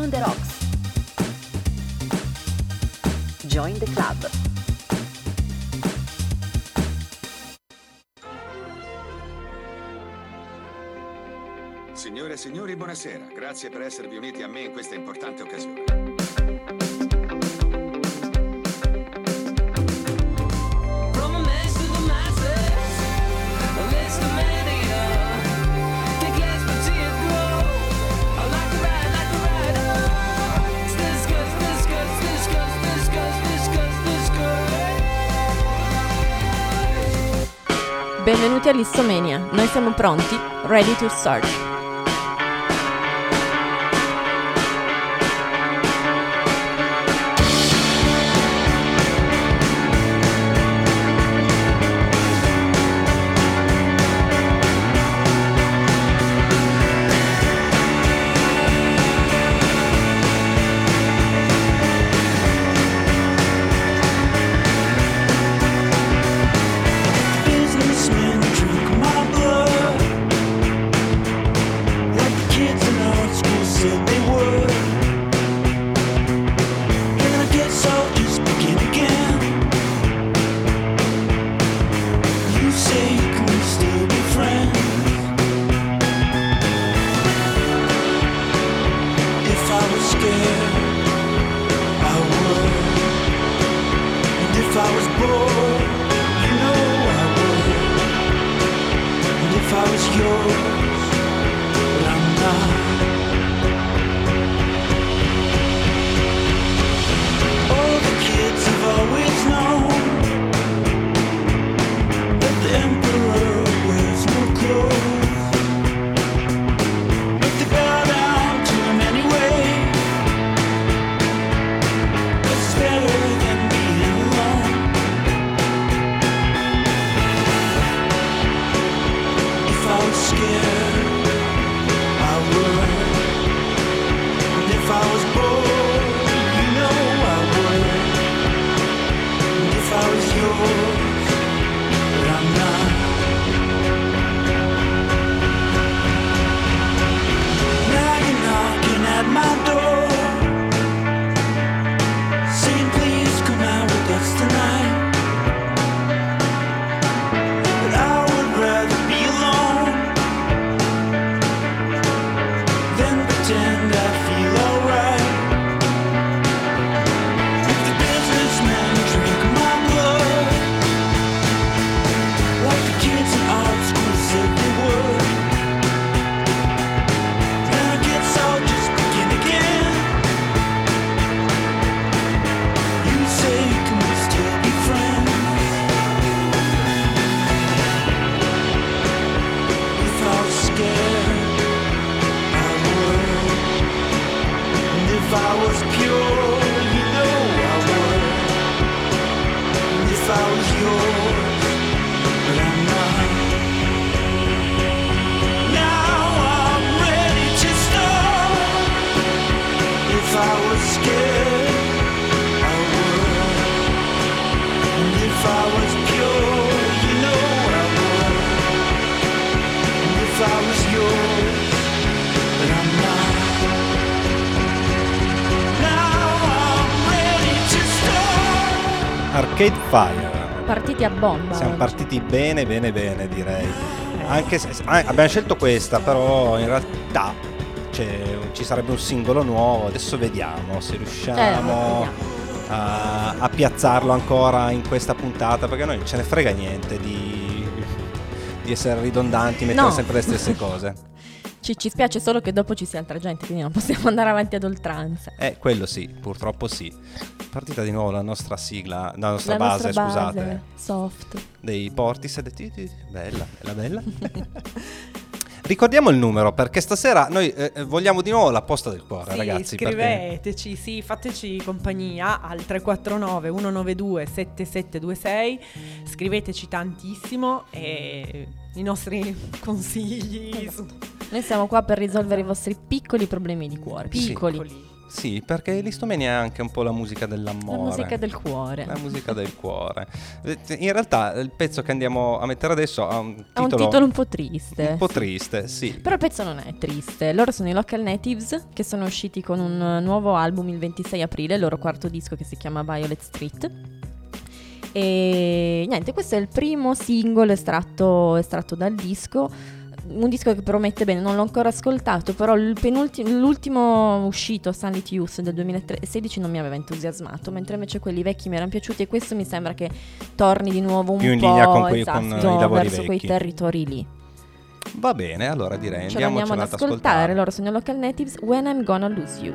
on the rocks. Join the club. Signore e signori, buonasera. Grazie per esservi uniti a me in questa importante occasione. Benvenuti all'Issomania. Noi siamo pronti, ready to start. Arcade Fire. Partiti a bomba. Siamo partiti bene, bene, bene, direi. Anche se ah, abbiamo scelto questa, però in realtà c'è- ci sarebbe un singolo nuovo. Adesso vediamo se riusciamo Eh, a, a piazzarlo ancora in questa puntata, perché noi non ce ne frega niente di, di essere ridondanti, mettere No. sempre le stesse cose. Ci, ci spiace solo che dopo ci sia altra gente, quindi non possiamo andare avanti ad oltranza. Eh, quello sì, purtroppo sì. Partita di nuovo la nostra sigla, la nostra La base, nostra base, scusate, soft. dei Portishead. Ti- ti- Bella, bella, bella. Ricordiamo il numero perché stasera noi eh, eh, vogliamo di nuovo la posta del cuore, Sì, ragazzi. perché- scriveteci, sì, fateci compagnia al 349 192 7726. Scriveteci tantissimo e i nostri consigli su Noi siamo qua per risolvere i vostri piccoli problemi di cuore. Sì. Piccoli. Sì, perché l'Istomenia è anche un po' la musica dell'amore. La musica del cuore. La musica del cuore. Eh, In realtà il pezzo che andiamo a mettere adesso ha un Ha un titolo, titolo un po' triste. un po' triste, sì. Però il pezzo non è triste. Loro sono i Local Natives che sono usciti con un nuovo album il 26 aprile, il loro quarto disco che si chiama Violet Street. E niente, questo è il primo singolo estratto, estratto dal disco. Un disco che promette bene, non l'ho ancora ascoltato, però l'ultimo uscito, Sanity Youth del 2016, non mi aveva entusiasmato, mentre invece quelli vecchi mi erano piaciuti e questo mi sembra che torni di nuovo un Più in po' linea con quei- esatto, con verso quei vecchi. territori lì. Va bene, allora direi Ce l'andiamo andiamocela ad ascoltare. ascoltare. Loro sono Local Natives. When I'm Gonna Lose You.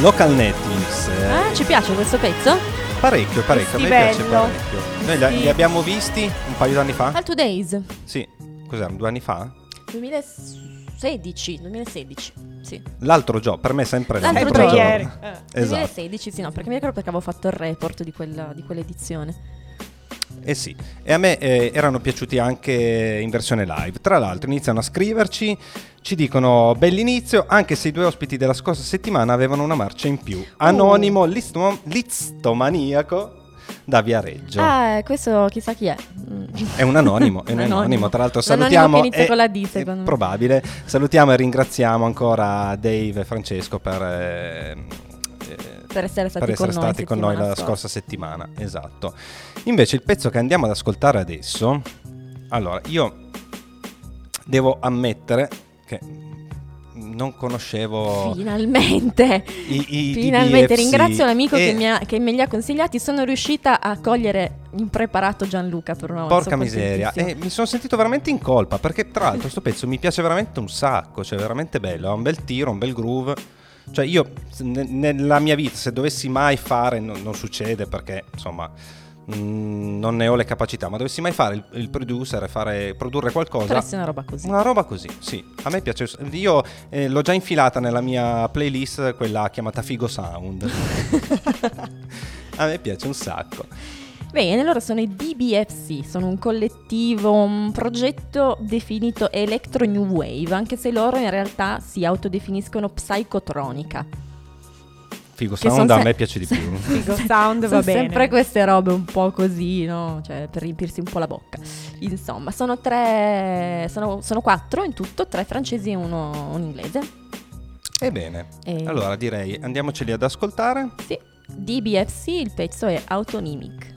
Local Natives. eh, Ah, ci piace questo pezzo? Parecchio, parecchio. A me piace parecchio. Noi li- Sì. li abbiamo visti un paio d'anni fa? All Two Days. Sì. Cos'erano? Due anni fa? 2016. 2016. Sì. L'altro gioco, per me è sempre L'altro Sempre gioco. ieri. Eh. Esatto. 2016, sì, no, perché mi ricordo perché avevo fatto il report di, quella- di quell'edizione. Eh sì, e a me eh, erano piaciuti anche in versione live. Tra l'altro iniziano a scriverci, ci dicono bell'inizio, anche se i due ospiti della scorsa settimana avevano una marcia in più. Anonimo, listo- listomaniaco da Viareggio. Ah, questo chissà chi è. È un anonimo, è un Anonimo. anonimo. Tra l'altro salutiamo. che inizia è- con la D, secondo me. probabile. Salutiamo e ringraziamo ancora Dave e Francesco per. eh, eh, Per essere stati per essere con noi stati con noi la settimana scorsa settimana, esatto. Invece il pezzo che andiamo ad ascoltare adesso, allora io devo ammettere che non conoscevo Finalmente, i, i finalmente DBFC ringrazio l'amico e- che, mi ha- che me li ha consigliati. Sono riuscita a cogliere impreparato Gianluca per una volta. Porca miseria, e mi sono sentito veramente in colpa perché tra l'altro questo pezzo mi piace veramente un sacco, cioè veramente bello, ha un bel tiro, un bel groove. Cioè io nella mia vita se dovessi mai fare, non, non succede perché insomma mm, non ne ho le capacità, ma dovessi mai fare il, il producer e fare, produrre qualcosa, Faresti una roba così. una roba così, sì, a me piace. Io eh, l'ho già infilata nella mia playlist, quella chiamata Figo Sound. a me piace un sacco. Bene, loro sono i DBFC, sono un collettivo, un progetto definito Electro New Wave, anche se loro in realtà si autodefiniscono psicotronica. Figo Che Sound son a se- me piace di più. Figo sound va bene. sempre queste robe un po' così, no? Cioè, per riempirsi un po' la bocca. Insomma, sono tre, sono, sono quattro in tutto, tre francesi e uno un inglese. Ebbene, E- allora direi andiamoceli ad ascoltare. Sì, DBFC, il pezzo è Autonomic.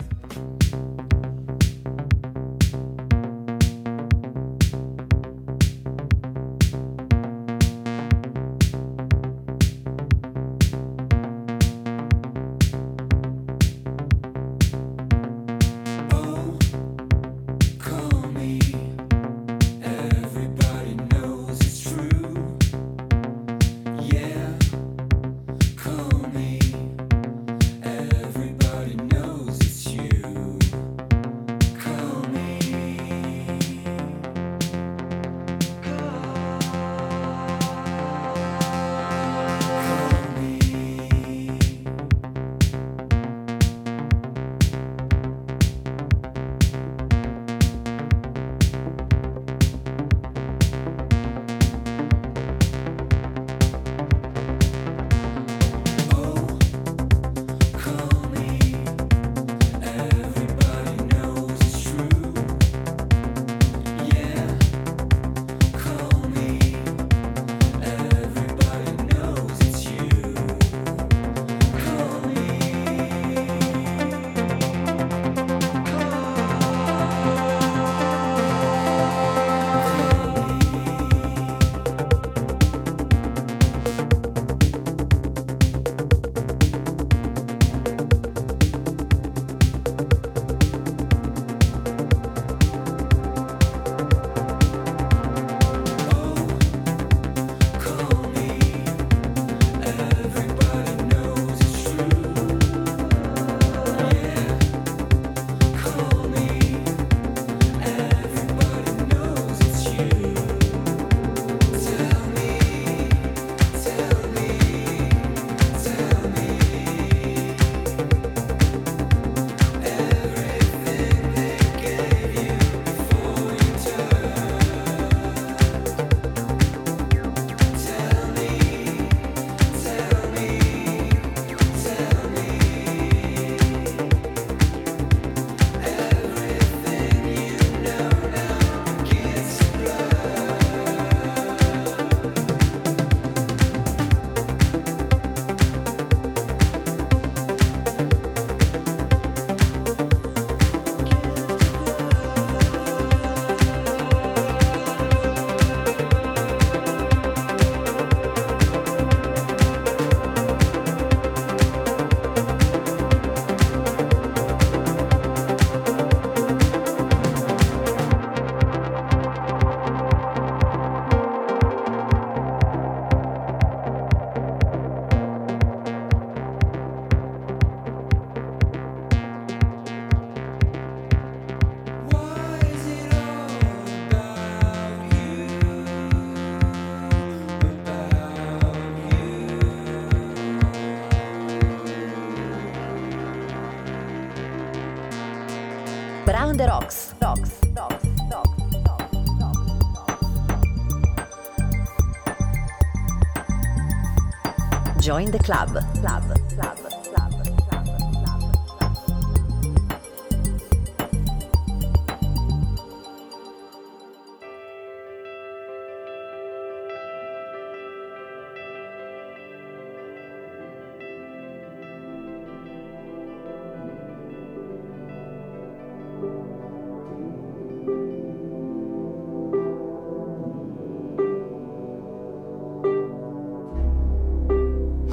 The club.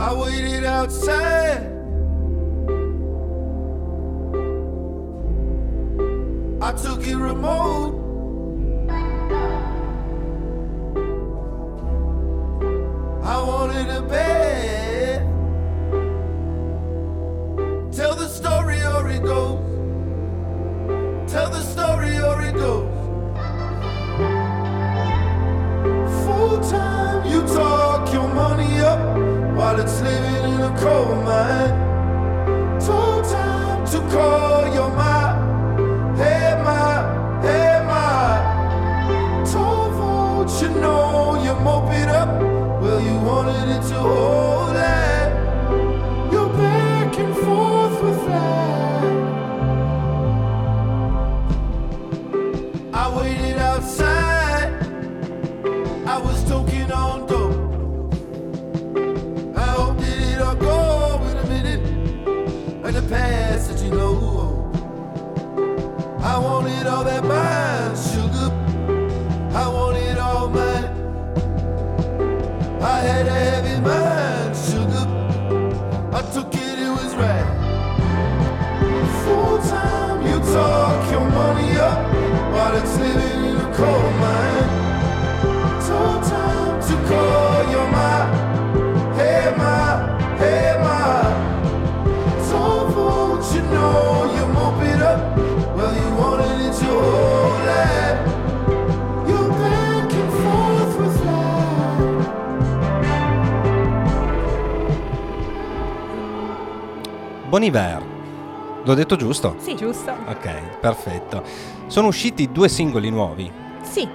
I waited outside. I took it remote. I wanted a bed. Coal mine. Full time to call your ma, hey ma, hey ma. Toll vote, you know you mope it up. Well, you wanted it to hold Bon Iver. L'ho detto giusto? Sì, Giusto? Ok, perfetto. Sono usciti due singoli nuovi. Sì.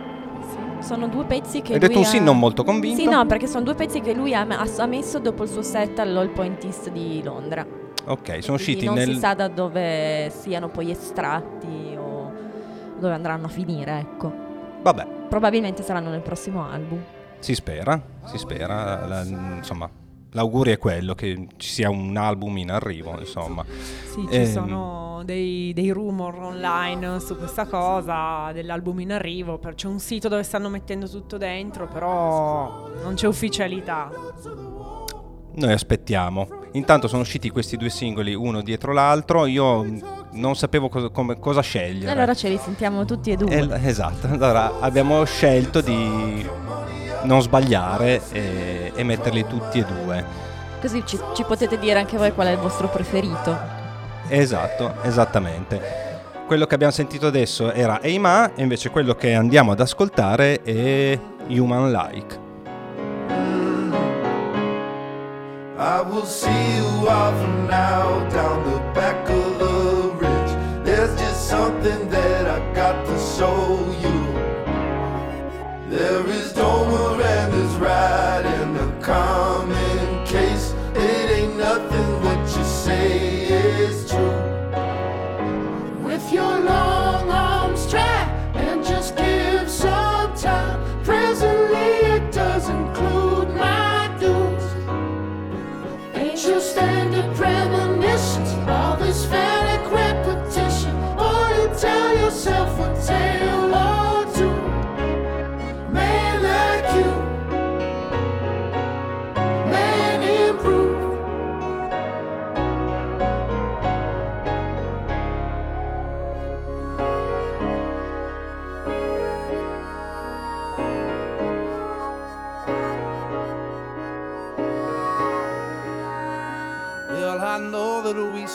Sono due pezzi che Hai lui detto un sì ha- non molto convinto. Sì, no, perché sono due pezzi che lui ha, ha messo dopo il suo set all'All Point East di Londra. Ok, sono usciti non nel... si sa da dove siano poi estratti o dove andranno a finire, ecco. Vabbè, Probabilmente saranno nel prossimo album. si spera, si spera. la- insomma, l'augurio è quello, che ci sia un album in arrivo, insomma. Sì, ci Ehm. sono dei, dei rumor online su questa cosa dell'album in arrivo. per- C'è un sito dove stanno mettendo tutto dentro, però non c'è ufficialità. Noi aspettiamo. Intanto sono usciti questi due singoli uno dietro l'altro. Io non sapevo cosa, come- cosa scegliere. Allora ce li sentiamo tutti e due. Eh, esatto, allora abbiamo scelto di non sbagliare e, e metterli tutti e due. Così ci, ci potete dire anche voi qual è il vostro preferito. Esatto, esattamente. Quello che abbiamo sentito adesso era Eima e invece quello che andiamo ad ascoltare è Human Like. I will see you off now down the back of the ridge. There's just something that I got to show you. There is Domer and his ride in the common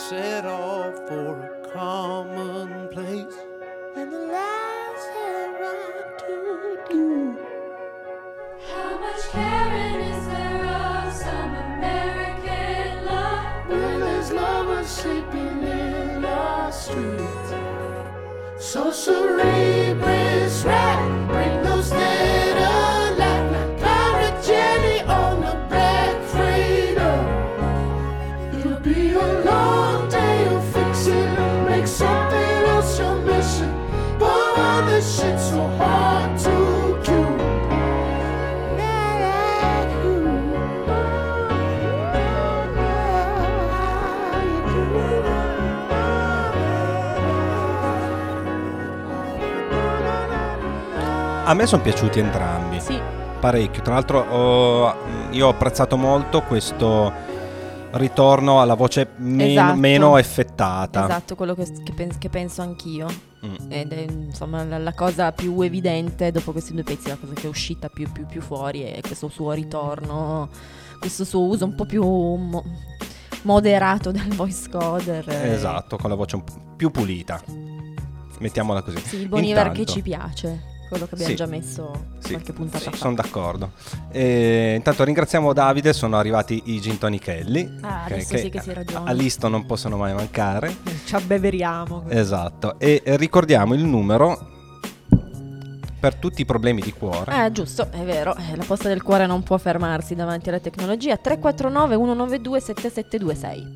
said A me sono piaciuti entrambi. Sì, Parecchio. Tra l'altro ho- io ho apprezzato molto questo ritorno alla voce men- Esatto. meno effettata. esatto, quello che, che pens- che penso anch'io. Mm. Ed è insomma la, la cosa più evidente dopo questi due pezzi, la cosa che è uscita più, più, più fuori è questo suo ritorno, questo suo uso un po' più mo- moderato del voice coder. Esatto, con la voce un po' più pulita. Mettiamola così. Sì, il Boniver che Intanto- ci piace, quello che abbiamo Sì. già messo Sì, qualche puntata fa. Sono d'accordo. E intanto ringraziamo Davide, sono arrivati i gin tonichelli. Ah, adesso sì che si ragiona. A Listo non possono mai mancare. Ci abbeveriamo. Esatto. E ricordiamo il numero per tutti i problemi di cuore. Eh, giusto, è vero, eh, la posta del cuore non può fermarsi davanti alla tecnologia. 349 192 7726.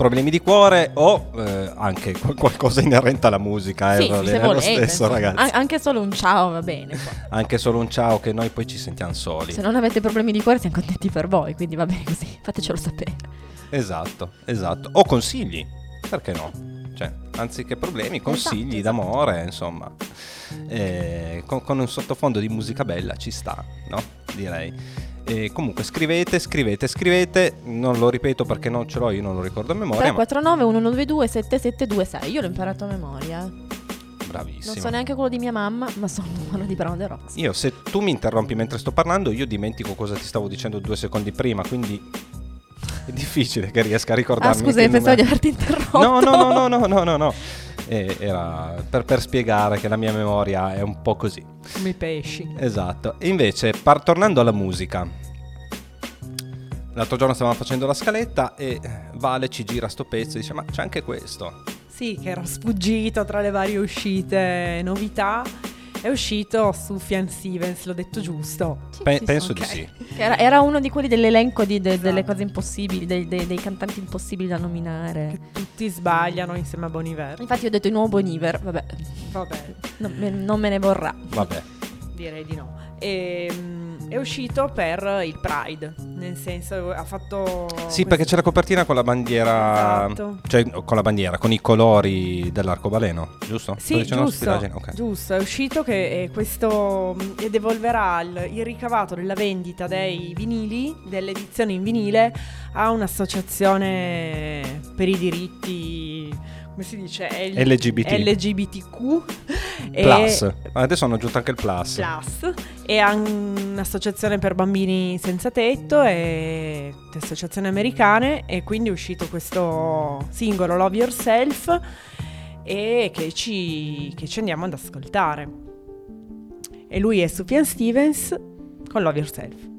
Problemi di cuore o eh, anche qual- qualcosa inerente alla musica. Eh, sì, va bene lo stesso, ragazzi. An- anche solo un ciao va bene. Anche solo un ciao che noi poi ci sentiamo soli. Se non avete problemi di cuore siamo contenti per voi, quindi va bene così, fatecelo sapere. Esatto, esatto. O consigli, perché no? Cioè, anziché problemi, consigli Esatto, d'amore, insomma. Eh, con, con un sottofondo di musica bella ci sta, no? Direi. E comunque scrivete, scrivete, scrivete. Non lo ripeto perché non ce l'ho, io non lo ricordo a memoria. Ma 349 192 7726. Io l'ho imparato a memoria. Non bravissimo. so neanche quello di mia mamma, ma so il numero di Brown the Rocks. Io, se tu mi interrompi mentre sto parlando, io dimentico cosa ti stavo dicendo due secondi prima, quindi è difficile che riesca a Ah, ricordarmi. scusa, che io pensavo di numero- averti interrotto. No, no, no, no, no, no, no, no. Eh, era per, per spiegare che la mia memoria è un po' così. Come i pesci. Esatto. E invece, par- tornando alla musica, l'altro giorno stavamo facendo la scaletta e Vale ci gira sto pezzo e dice: Ma c'è anche questo. Sì, che era sfuggito tra le varie uscite e novità. È uscito su Fian Stevens, l'ho detto giusto. Pe- sì, penso ok. di sì. Che Era, era uno di quelli dell'elenco di- de- delle Esatto. cose impossibili, dei, dei- dei cantanti impossibili da nominare. Tutti sbagliano insieme a Bon Iver. Infatti ho detto il nuovo Boniver, vabbè, Vabbè, non me, non me ne vorrà. Vabbè. Direi di no. E, è uscito per il Pride, nel senso ha fatto... Sì, perché c'è la copertina con la bandiera. Esatto. Cioè, con la bandiera, con i colori dell'arcobaleno, giusto? Sto Sì, giusto, stupidaggine? Ok. giusto, è uscito che eh, questo mh, e devolverà il, il ricavato della vendita dei vinili, dell'edizione in vinile, a un'associazione per i diritti, come si dice? L- LGBT. LGBTQ. e- Plus. Adesso hanno aggiunto anche il plus. Plus e un'associazione per bambini senza tetto e associazioni americane e quindi è uscito questo singolo Love Yourself e che ci, che ci andiamo ad ascoltare e lui è Sufjan Stevens con Love yourself.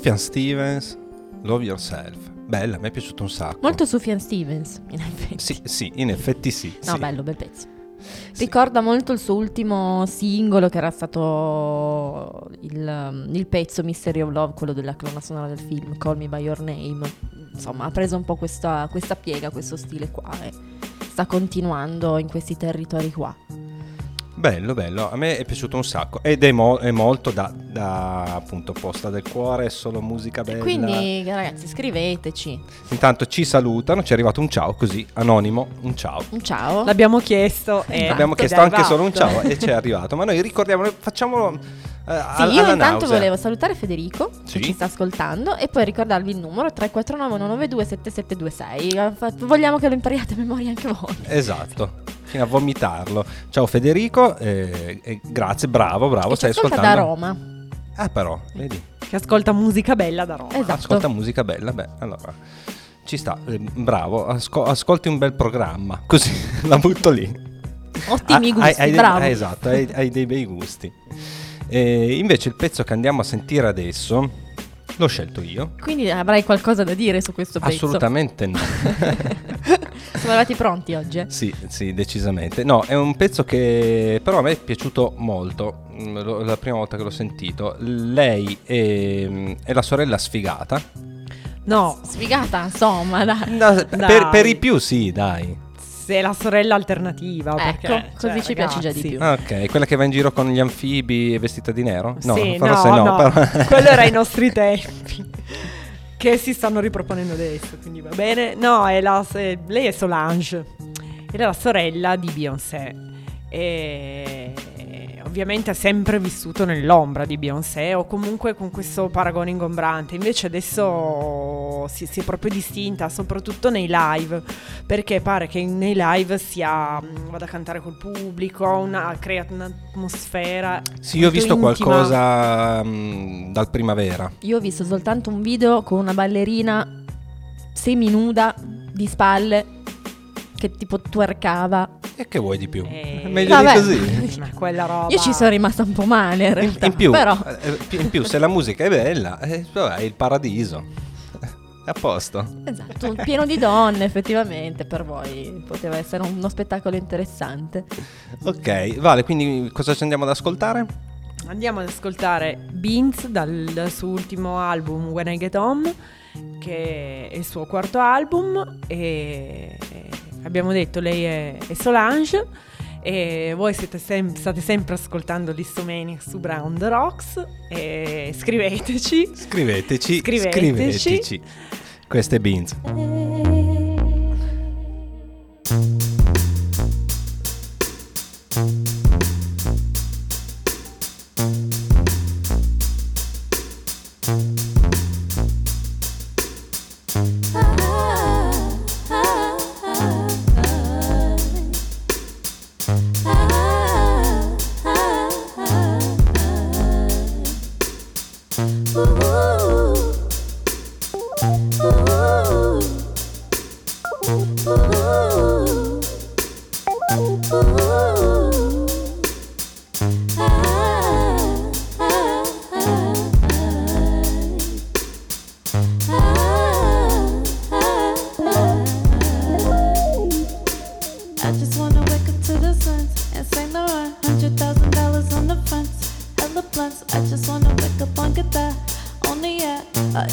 Sufjan Stevens, Love Yourself. Bella, mi è piaciuto un sacco. Molto Sufjan Stevens, in effetti. Sì, sì, in effetti sì. No, sì. bello, bel pezzo. Sì. Ricorda molto il suo ultimo singolo che era stato il, il pezzo Mystery of Love, quello della colonna sonora del film Call Me By Your Name. Insomma, ha preso un po' questa, questa piega, questo stile qua e sta continuando in questi territori qua. Bello, bello, a me è piaciuto un sacco ed è, mo- è molto da, da, appunto posta del cuore, è solo musica bella. Quindi ragazzi scriveteci. Intanto ci salutano, ci è arrivato un ciao così, anonimo, un ciao. Un ciao. L'abbiamo chiesto e Abbiamo ed è chiesto anche solo un ciao e ci è arrivato, ma noi ricordiamo, facciamolo eh, Sì, io intanto nausea. volevo salutare Federico Sì. che ci sta ascoltando e poi ricordarvi il numero 349 192 7726. Eh, fa- Vogliamo che lo impariate a memoria anche voi. Esatto, fino a vomitarlo. Ciao Federico, eh, e grazie, bravo, bravo, E stai ascolta ascoltando. da Roma. Ah però, vedi, Che ascolta musica bella da Roma. Esatto. ascolta musica bella, beh, allora ci sta, eh, bravo, asco- ascolti un bel programma, così la butto lì. Ottimi Ah, gusti, hai- hai dei- bravo. eh, esatto, hai, hai dei bei gusti. E invece il pezzo che andiamo a sentire adesso l'ho scelto io. Quindi avrai qualcosa da dire su questo pezzo. Assolutamente no. Siamo arrivati pronti oggi. eh? sì, sì, decisamente. No, è un pezzo che però a me è piaciuto molto. mm, La prima volta che l'ho sentito. Lei è, è la sorella sfigata. No, Sfigata, insomma, dai. No, per, Dai. per i più, sì, dai. Se la sorella alternativa. Ecco, perché, così cioè, ci piace già di più. Ah, ok, quella che va in giro con gli anfibi e vestita di nero? No, sì, forse no, no. no, però- quello era ai nostri tempi. Che si stanno riproponendo adesso, quindi va bene. No, è la- se- lei è Solange, era la sorella di Beyoncé. E ovviamente ha sempre vissuto nell'ombra di Beyoncé o comunque con questo paragone ingombrante. Invece adesso si, si è proprio distinta, soprattutto nei live, perché pare che nei live sia mh, vada a cantare col pubblico, una, crea un'atmosfera. Sì, io ho visto intima. qualcosa mm, dal primavera. Io ho visto soltanto un video con una ballerina seminuda di spalle che tipo twerkava. E che vuoi di più? Eh, Meglio vabbè. di così. Ma quella roba. Io ci sono rimasta un po' male in realtà. in più, Però eh, in più, se la musica è bella, eh, è il paradiso. È a posto. Esatto, pieno di donne effettivamente per voi poteva essere uno spettacolo interessante. Ok, Vale, quindi cosa ci andiamo ad ascoltare? Andiamo ad ascoltare Beans dal suo ultimo album When I Get Home, che è il suo quarto album. E abbiamo detto lei è, è Solange. E voi siete sem- state sempre ascoltando l'Issomaniac su Brown the Rocks. E scriveteci. Scriveteci, Scriveteci. scriveteci. Queste Beans.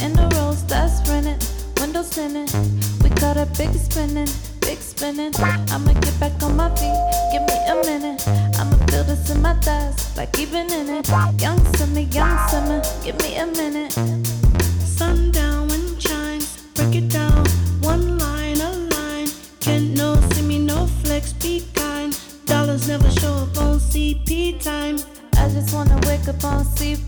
in the rolls that's running, windows tinted. We got a big spinning, big spinning. I'ma get back on my feet, give me a minute. I'ma feel this in my thighs, like even in it. Young summer, young summer, give me a minute. Sundown wind chimes, break it down. One line, a line. Can't no, see me, no flex, be kind. Dollars never show up on CP time. I just wanna wake up on CP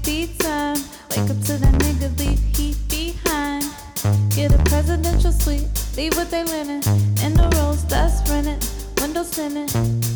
leave with they linen. In the rolls, that's rented. Windows tinted.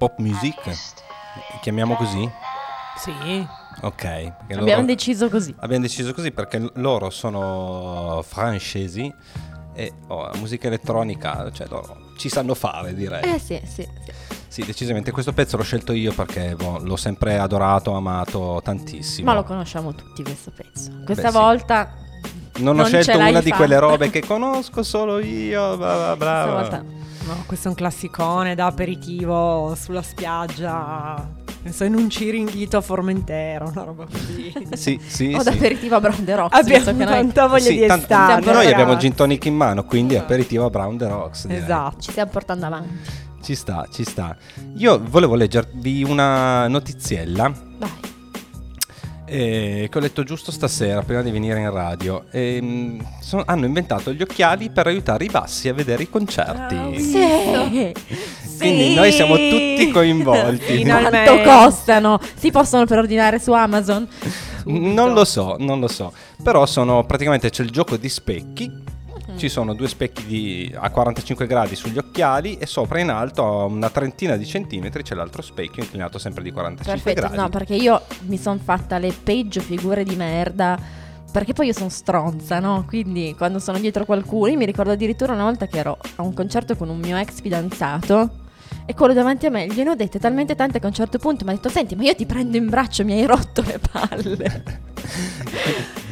Telepop music? Chiamiamo così? Sì. Ok. Abbiamo loro- deciso così. Abbiamo deciso così perché loro sono francesi e oh, musica elettronica, cioè loro ci sanno fare direi. Eh sì, sì, sì. Sì, decisamente questo pezzo l'ho scelto io perché boh, l'ho sempre adorato, amato tantissimo. Ma lo conosciamo tutti questo pezzo. Questa sì. volta non ho non ce scelto una di quelle fatta. robe che conosco solo io, bla bla bla. questa volta No, questo è un classicone da aperitivo sulla spiaggia. Penso in un ciringhito a Formentera, una roba così. Sì, sì, o sì. da aperitivo a Brown the Rocks, Abbiamo che noi tanta voglia Sì, di tant- estate. noi ragazzi. abbiamo gin tonic in mano, quindi aperitivo a Brown the Rocks. direi. Esatto. ci stiamo portando avanti. Ci sta, ci sta. Io volevo leggervi una notiziella Vai. Eh, che ho letto giusto stasera prima di venire in radio. Ehm, sono- hanno inventato gli occhiali per aiutare i bassi a vedere i concerti. Ah, Sì. Quindi noi siamo tutti coinvolti. Finalmente. Quanto costano? Si possono preordinare su Amazon? Non lo so, non lo so. Però sono praticamente c'è il gioco di specchi Ci sono due specchi di- a 45 gradi sugli occhiali e sopra in alto a una trentina di centimetri c'è l'altro specchio inclinato sempre di 45 Perfetto, gradi. no, perché io mi sono fatta le peggio figure di merda. Perché poi io sono stronza, no? Quindi quando sono dietro qualcuno, io mi ricordo addirittura una volta che ero a un concerto con un mio ex fidanzato. E quello davanti a me gliene ho dette talmente tante che a un certo punto mi ha detto: Senti, ma io ti prendo in braccio, mi hai rotto le palle.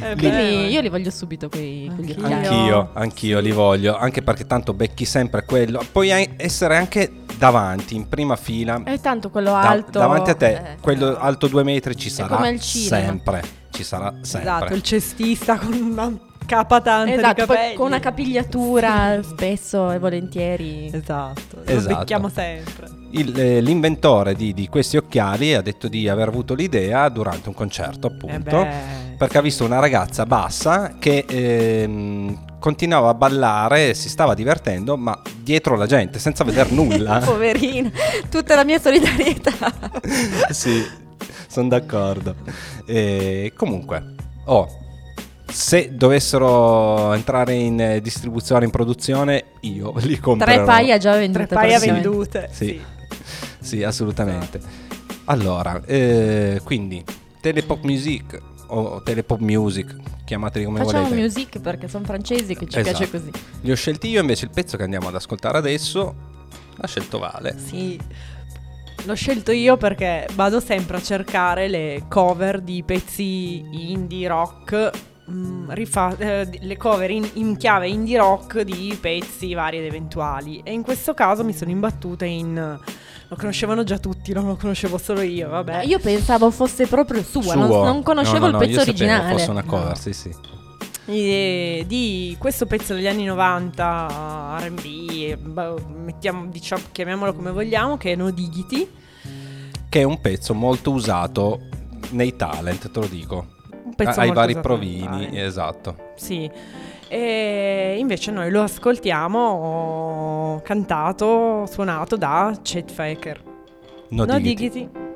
Eh, Quindi beh, io li voglio subito quei, quegli Anch'io. occhiali. Anch'io, anch'io li voglio, anche perché tanto becchi sempre quello. Puoi essere anche davanti, in prima fila. E tanto quello Da- alto. davanti a te, eh. quello alto due metri ci sarà come il cinema. sempre. Ci sarà sempre. Esatto, il cestista con una capa tanta Esatto, di poi capelli. con una capigliatura spesso e volentieri. Esatto, lo Esatto. becchiamo sempre. Il- eh, l'inventore di, di questi occhiali ha detto di aver avuto l'idea durante un concerto, Eh appunto, beh, perché ha visto una ragazza bassa che ehm, continuava a ballare, si stava divertendo, ma dietro la gente, senza vedere nulla. Poverina, tutta la mia solidarietà. sì, sono d'accordo. E comunque, oh, se dovessero entrare in eh, distribuzione, in produzione, io li comprerò. Tre paia già vendute. tre paia vendute. Sì. Sì. Sì, assolutamente. Allora, eh, quindi telepop music o telepop music, chiamateli come Facciamo volete. music perché sono francesi che ci Esatto. piace così. Li ho scelti io, invece il pezzo che andiamo ad ascoltare adesso l'ha scelto Vale. Sì. L'ho scelto io perché vado sempre a cercare le cover di pezzi indie rock. Mm, rifa- eh, le cover in, in chiave indie rock di pezzi vari ed eventuali. E in questo caso mi sono imbattuta in. Lo conoscevano già tutti, non lo conoscevo solo io, vabbè. Io pensavo fosse proprio sua, Suo. non, non conoscevo No, no, no, il pezzo io originale. fosse una cover, sì, sì. E di questo pezzo degli anni 90 R&B boh, mettiamo, diciamo, chiamiamolo come vogliamo che è No Diggity Che è un pezzo molto usato nei talent, te lo dico. Pezzo ai vari provini, esatto. sì e invece noi lo ascoltiamo cantato suonato da Chet Faker No, No Diggity. Diggity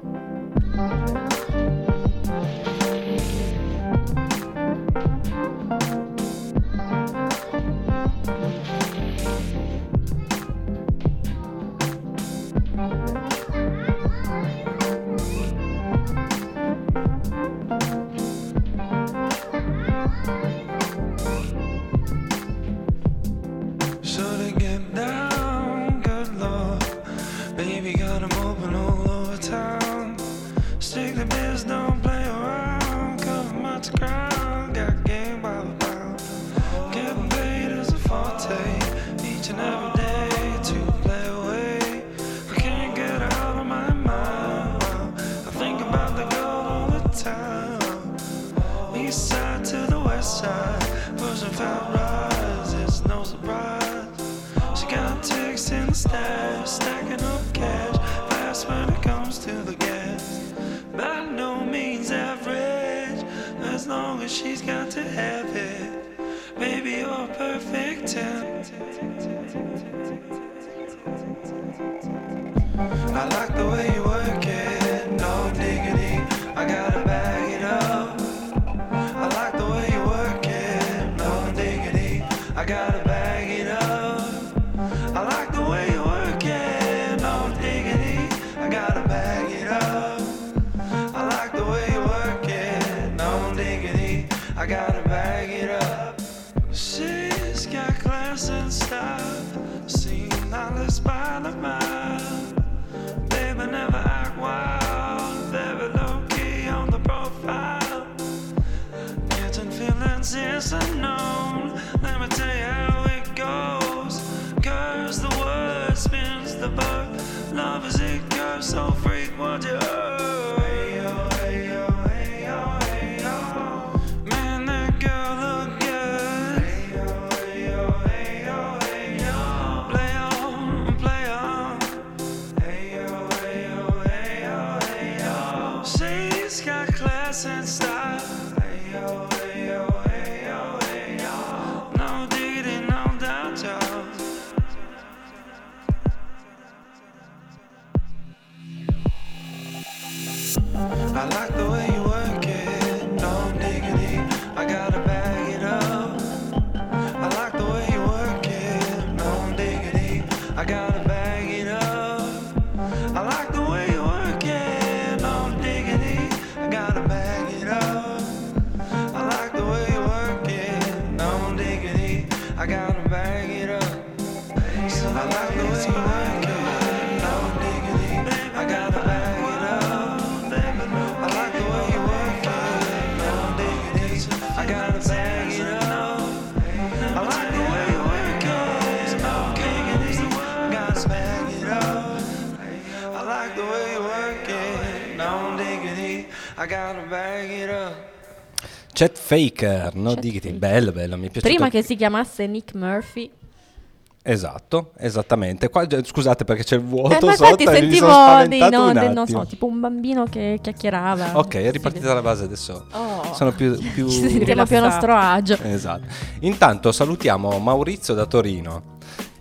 she's got to have it. Baby, you're perfect 10. I like the way you I like Chet Faker, no Chet digiti, Faker. bello, bello, mi è piaciuto. Prima che si chiamasse Nick Murphy. Esatto, esattamente. Qua, scusate perché c'è il vuoto Eh, ma sotto infatti mi sentivo dei no, non so, tipo un bambino che chiacchierava. Ok, è Sì, ripartita dalla base adesso. Oh. Sono più... più... Ci sentiamo più a nostro agio. Esatto. Intanto salutiamo Maurizio da Torino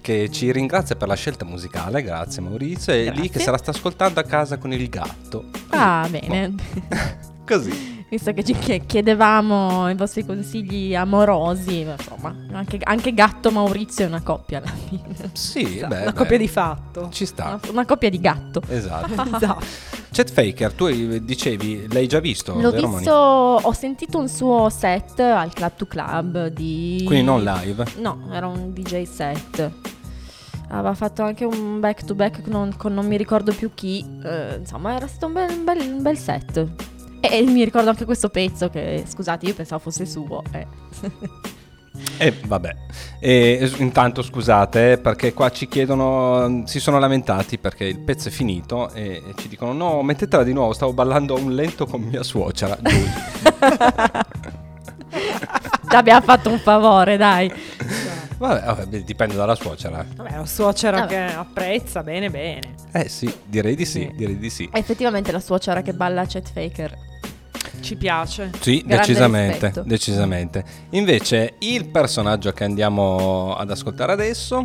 che ci ringrazia per la scelta musicale, grazie Maurizio, e lì che se la sta ascoltando a casa con il gatto. Ah, bene. Così. Visto che ci chie- chiedevamo i vostri consigli amorosi, insomma, anche, anche Gatto Maurizio è una coppia alla fine. Sì, beh, Una beh, coppia di fatto. Ci sta. Una, una coppia di gatto. Esatto. esatto. Chet Faker, tu dicevi, l'hai già visto? L'ho vero, visto, Monica? ho sentito un suo set al Club to Club di... Quindi non live. No, era un DJ set. Aveva fatto anche un back to back con, con non mi ricordo più chi. eh, insomma, era stato un bel, un bel- un bel set. E, e mi ricordo anche questo pezzo che, scusate, io pensavo fosse suo. eh. E vabbè, e, s- intanto scusate eh, perché qua ci chiedono, si sono lamentati perché il pezzo è finito e, e ci dicono no mettetela di nuovo, stavo ballando un lento con mia suocera. Ti abbiamo fatto un favore, dai. vabbè, vabbè, dipende dalla suocera. Vabbè, la suocera Vabbè. che apprezza bene bene. Eh sì, direi di sì, Sì. direi di sì. Effettivamente la suocera che balla Chet Faker. Ci piace. Sì, Grande decisamente, rispetto. decisamente. Invece il personaggio che andiamo ad ascoltare adesso,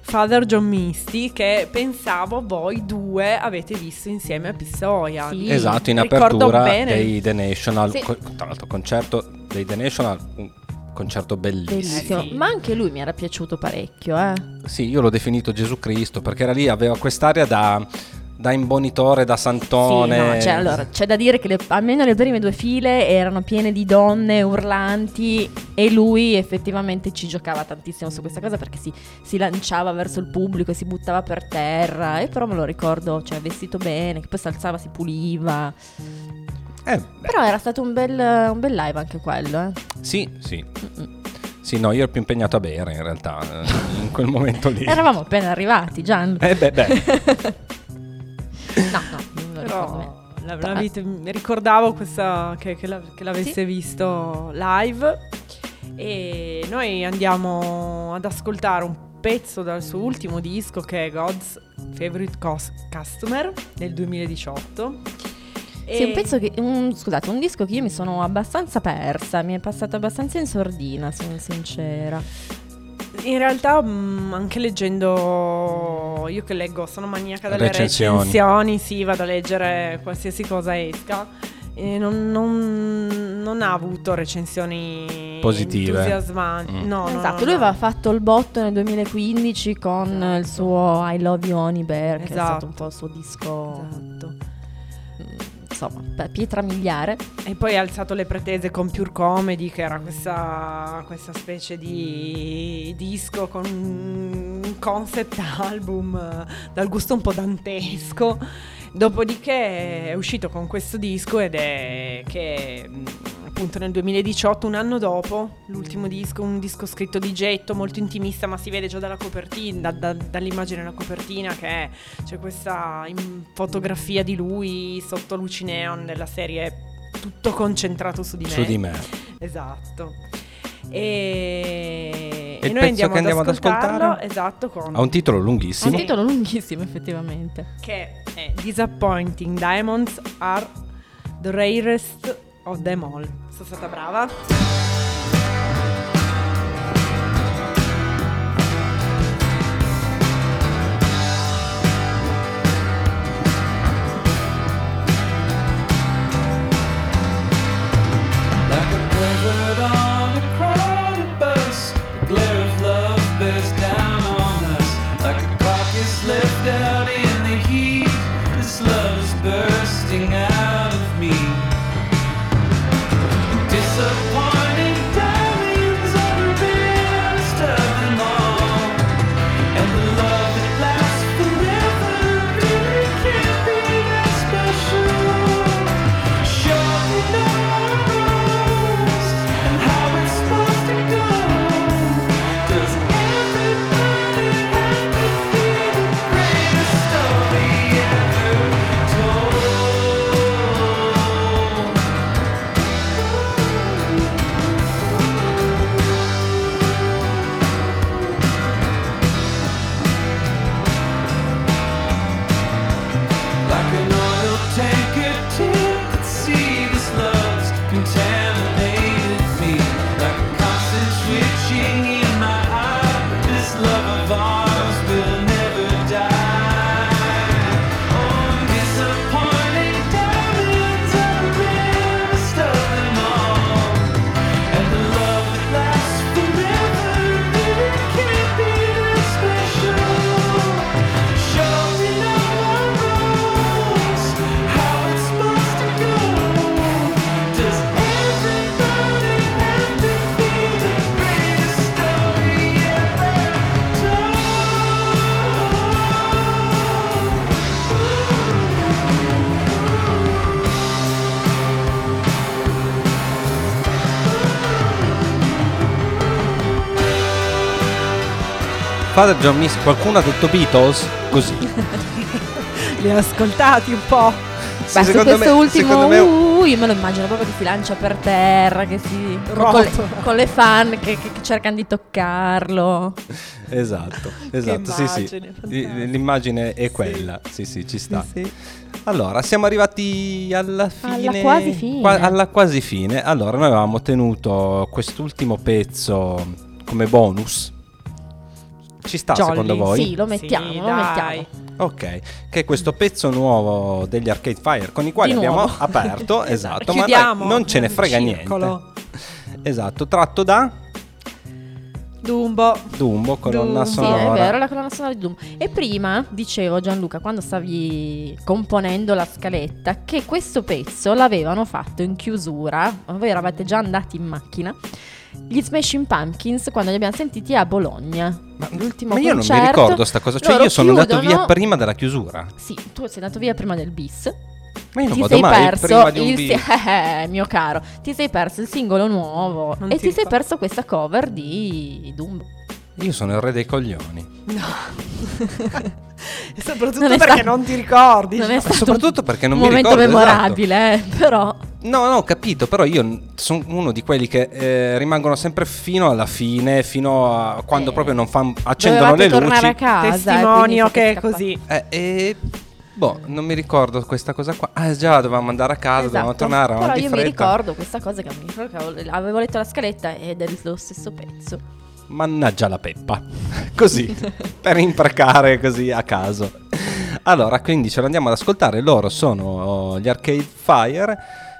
Father John Misty che pensavo voi due avete visto insieme a Pistoia. Sì. esatto, in Ricordo apertura bene. dei The National, Sì. co- tra l'altro concerto dei The National, un concerto bellissimo. Bellissimo. Ma anche lui mi era piaciuto parecchio, eh. Sì, io l'ho definito Gesù Cristo perché era lì, aveva quest'aria da, da imbonitore, da santone. Sì, no, cioè, allora, c'è da dire che le- almeno le prime due file erano piene di donne urlanti e lui effettivamente ci giocava tantissimo su questa cosa perché si, si lanciava verso il pubblico e si buttava per terra e però me lo ricordo, cioè vestito bene, che poi si alzava, si puliva. Eh, Però era stato un bel, un bel live anche quello, eh. sì, sì. Mm-mm. Sì, no, io ero più impegnato a bere in realtà, eh, in quel momento lì. Eravamo appena arrivati, Gian. Eh beh, beh. No, no, non lo ricordo bene. Però la- l'avete- ricordavo questa, che, che la- che l'avesse Sì. visto live e noi andiamo ad ascoltare un pezzo dal suo ultimo disco che è God's Favorite Cos- Customer del 2018. Sì, E- un pezzo che. un- scusate, un disco che io mi sono abbastanza persa. Mi è passato abbastanza in sordina, sono sincera. In realtà, mh, anche leggendo, io che leggo, sono maniaca delle Recensioni. recensioni, sì, vado a leggere qualsiasi cosa esca. E non, non- non ha avuto recensioni Positive. entusiasmanti. Mm. No, esatto, no, lui no. aveva fatto il botto nel 2015 con Esatto. il suo I Love You Honey Bear, che è Esatto. stato un po' il suo disco. Esatto. Mm, beh, pietra miliare. E poi ha alzato le pretese con Pure Comedy, che era questa, questa specie di disco con un concept album eh, dal gusto un po' dantesco. Dopodiché è uscito con questo disco ed è che mh, appunto nel 2018, un anno dopo, l'ultimo disco, un disco scritto di getto, molto intimista, ma si vede già dalla copertina, da- da- dall'immagine della copertina che c'è questa in- fotografia di lui sotto luci neon della serie tutto concentrato su di me. Su di me. Esatto. E, E e noi andiamo che ad andiamo ad ascoltarlo, ascoltare? esatto, con Ha un titolo Ha un lunghissimo. titolo lunghissimo, effettivamente. che è Disappointing Diamonds are the rarest of them all. Sou Santa Brava. Father John Miss, qualcuno ha detto Beatles? Così. Li ho ascoltati un po'. Sì, Beh, secondo questo me- ultimo, secondo me- uh, io me lo immagino proprio che si lancia per terra, che si con le, con le fan che, che- che cercano di toccarlo. Esatto, esatto, sì, sì. immagine, L- fantastica. L'immagine è quella, sì, sì, ci sta. Sì, sì. Allora, siamo arrivati alla fine. Alla quasi fine. qua- alla quasi fine. Allora, noi avevamo tenuto quest'ultimo pezzo come bonus. Ci sta Jolly, secondo voi? Sì, lo mettiamo, Sì, lo mettiamo. Ok, che è questo pezzo nuovo degli Arcade Fire con i quali abbiamo aperto, esatto, ma noi non ce ne frega circolo. niente. Esatto, tratto da Dumbo. Dumbo, colonna Dumbo. Sì, sonora. è vero, la colonna sonora di Doom. E prima dicevo Gianluca, quando stavi componendo la scaletta, che questo pezzo l'avevano fatto in chiusura. Voi eravate già andati in macchina. Gli Smashing Pumpkins quando li abbiamo sentiti a Bologna. Ma, L'ultimo ma io non mi concerto, ricordo sta cosa, cioè io sono andato chiudono- via prima della chiusura. Sì, tu sei andato via prima del bis. Ma io non ti sei mai perso prima di un il bis. eh, mio caro, ti sei perso il singolo nuovo Non e ti ti, sei perso questa cover di Dumbo. Io sono il re dei coglioni. E soprattutto Non perché stato- non ti ricordi. Non è Ma stato soprattutto perché non un mi momento ricordo esatto. memorabile, eh, però No, no, ho capito, però io sono uno di quelli che eh, rimangono sempre fino alla fine, fino a quando Eh, proprio non fan, accendono dovevate le tornare a luci. casa. Testimonio che è così. Eh, e boh, non mi ricordo questa cosa qua. Ah, già, dovevamo andare a casa, dovevamo Esatto. tornare Però io fretta. mi ricordo questa cosa che avevo letto la scaletta ed è lo stesso pezzo. Mannaggia la peppa. così, per imprecare così a caso. Allora, quindi ce lo andiamo ad ascoltare. Loro sono oh, gli Arcade Fire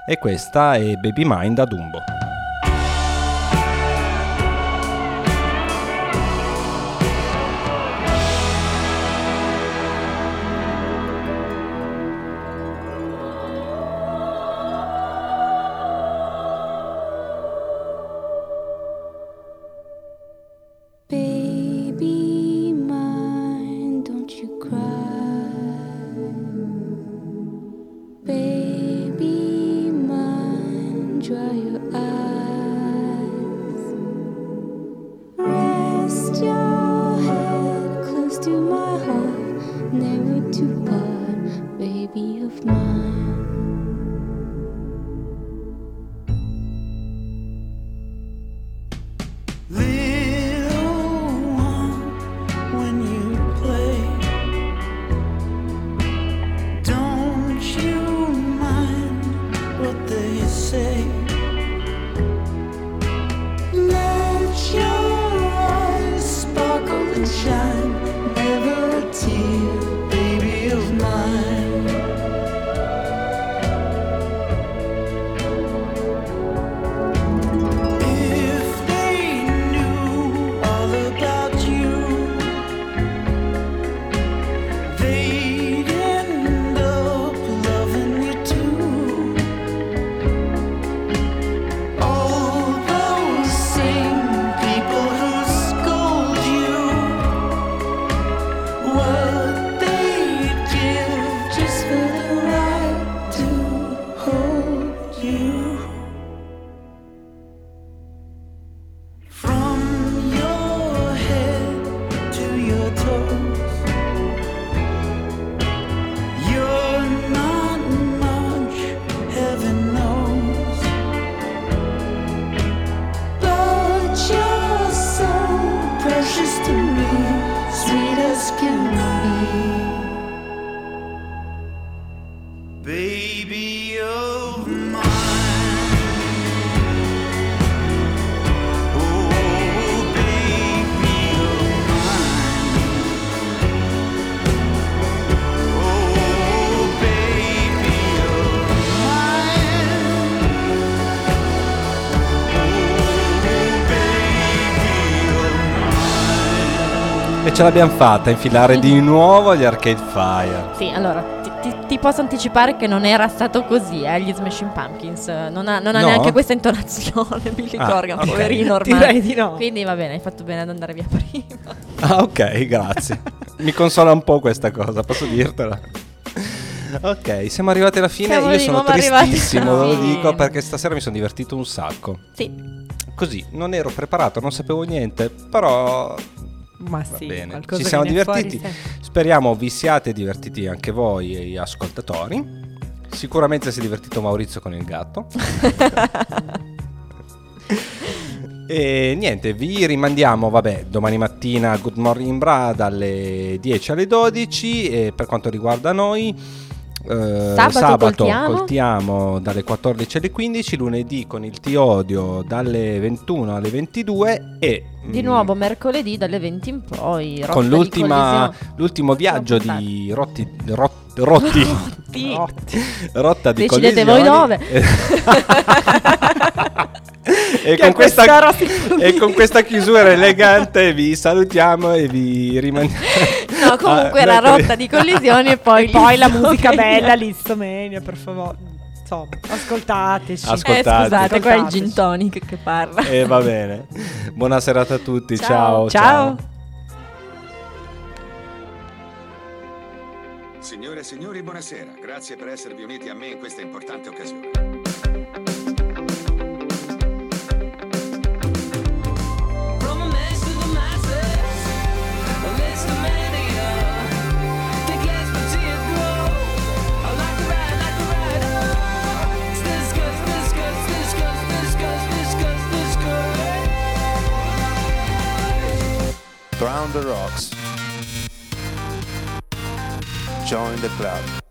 e questa è Baby Mind a Dumbo. Ce l'abbiamo fatta a infilare di nuovo gli Arcade Fire. Sì, allora ti, ti- ti posso anticipare che non era stato così, eh, gli Smashing Pumpkins. Non ha, non ha No? neanche questa intonazione, Billy Ah, Corgan, ok. poverino ormai. Direi di no. Quindi va bene, hai fatto bene ad andare via prima. Ah, ok, grazie. Mi consola un po' questa cosa, posso dirtela. Ok, siamo arrivati alla fine. Siamo Io sono tristissimo, ve lo dico, perché stasera mi sono divertito un sacco. Sì, Così, non ero preparato, non sapevo niente, però Ma sì, Ci siamo fuori divertiti. sempre. Speriamo vi siate divertiti anche voi, e gli ascoltatori. Sicuramente si è divertito Maurizio con il gatto. E niente, vi rimandiamo, vabbè, domani mattina Good Morning Bra dalle 10 alle 12 e per quanto riguarda noi eh, Sabato col Ti Amo. col Ti Amo dalle 14 alle 15, lunedì con il Ti Odio dalle 21 alle 22 e di mm, nuovo mercoledì dalle 20 in poi. con l'ultimo viaggio di Rotti, Rot- Rotti, Sì. rotta di Decidete voi dove. e, con questa, e con questa chiusura elegante vi salutiamo e vi rimandiamo. No, comunque Ah, mercoledì- rotta di collisioni e poi, E poi la musica bella, l'istomenia, per favore. Insomma, ascoltateci. Ascol- Eh, Ascoltate. scusate, qua è il gin tonic che parla. E va bene. Buona serata a tutti. Ciao. ciao. Ciao. Signore e signori, buonasera. Grazie per esservi uniti a me in questa importante occasione. Drown the rocks. Join the club.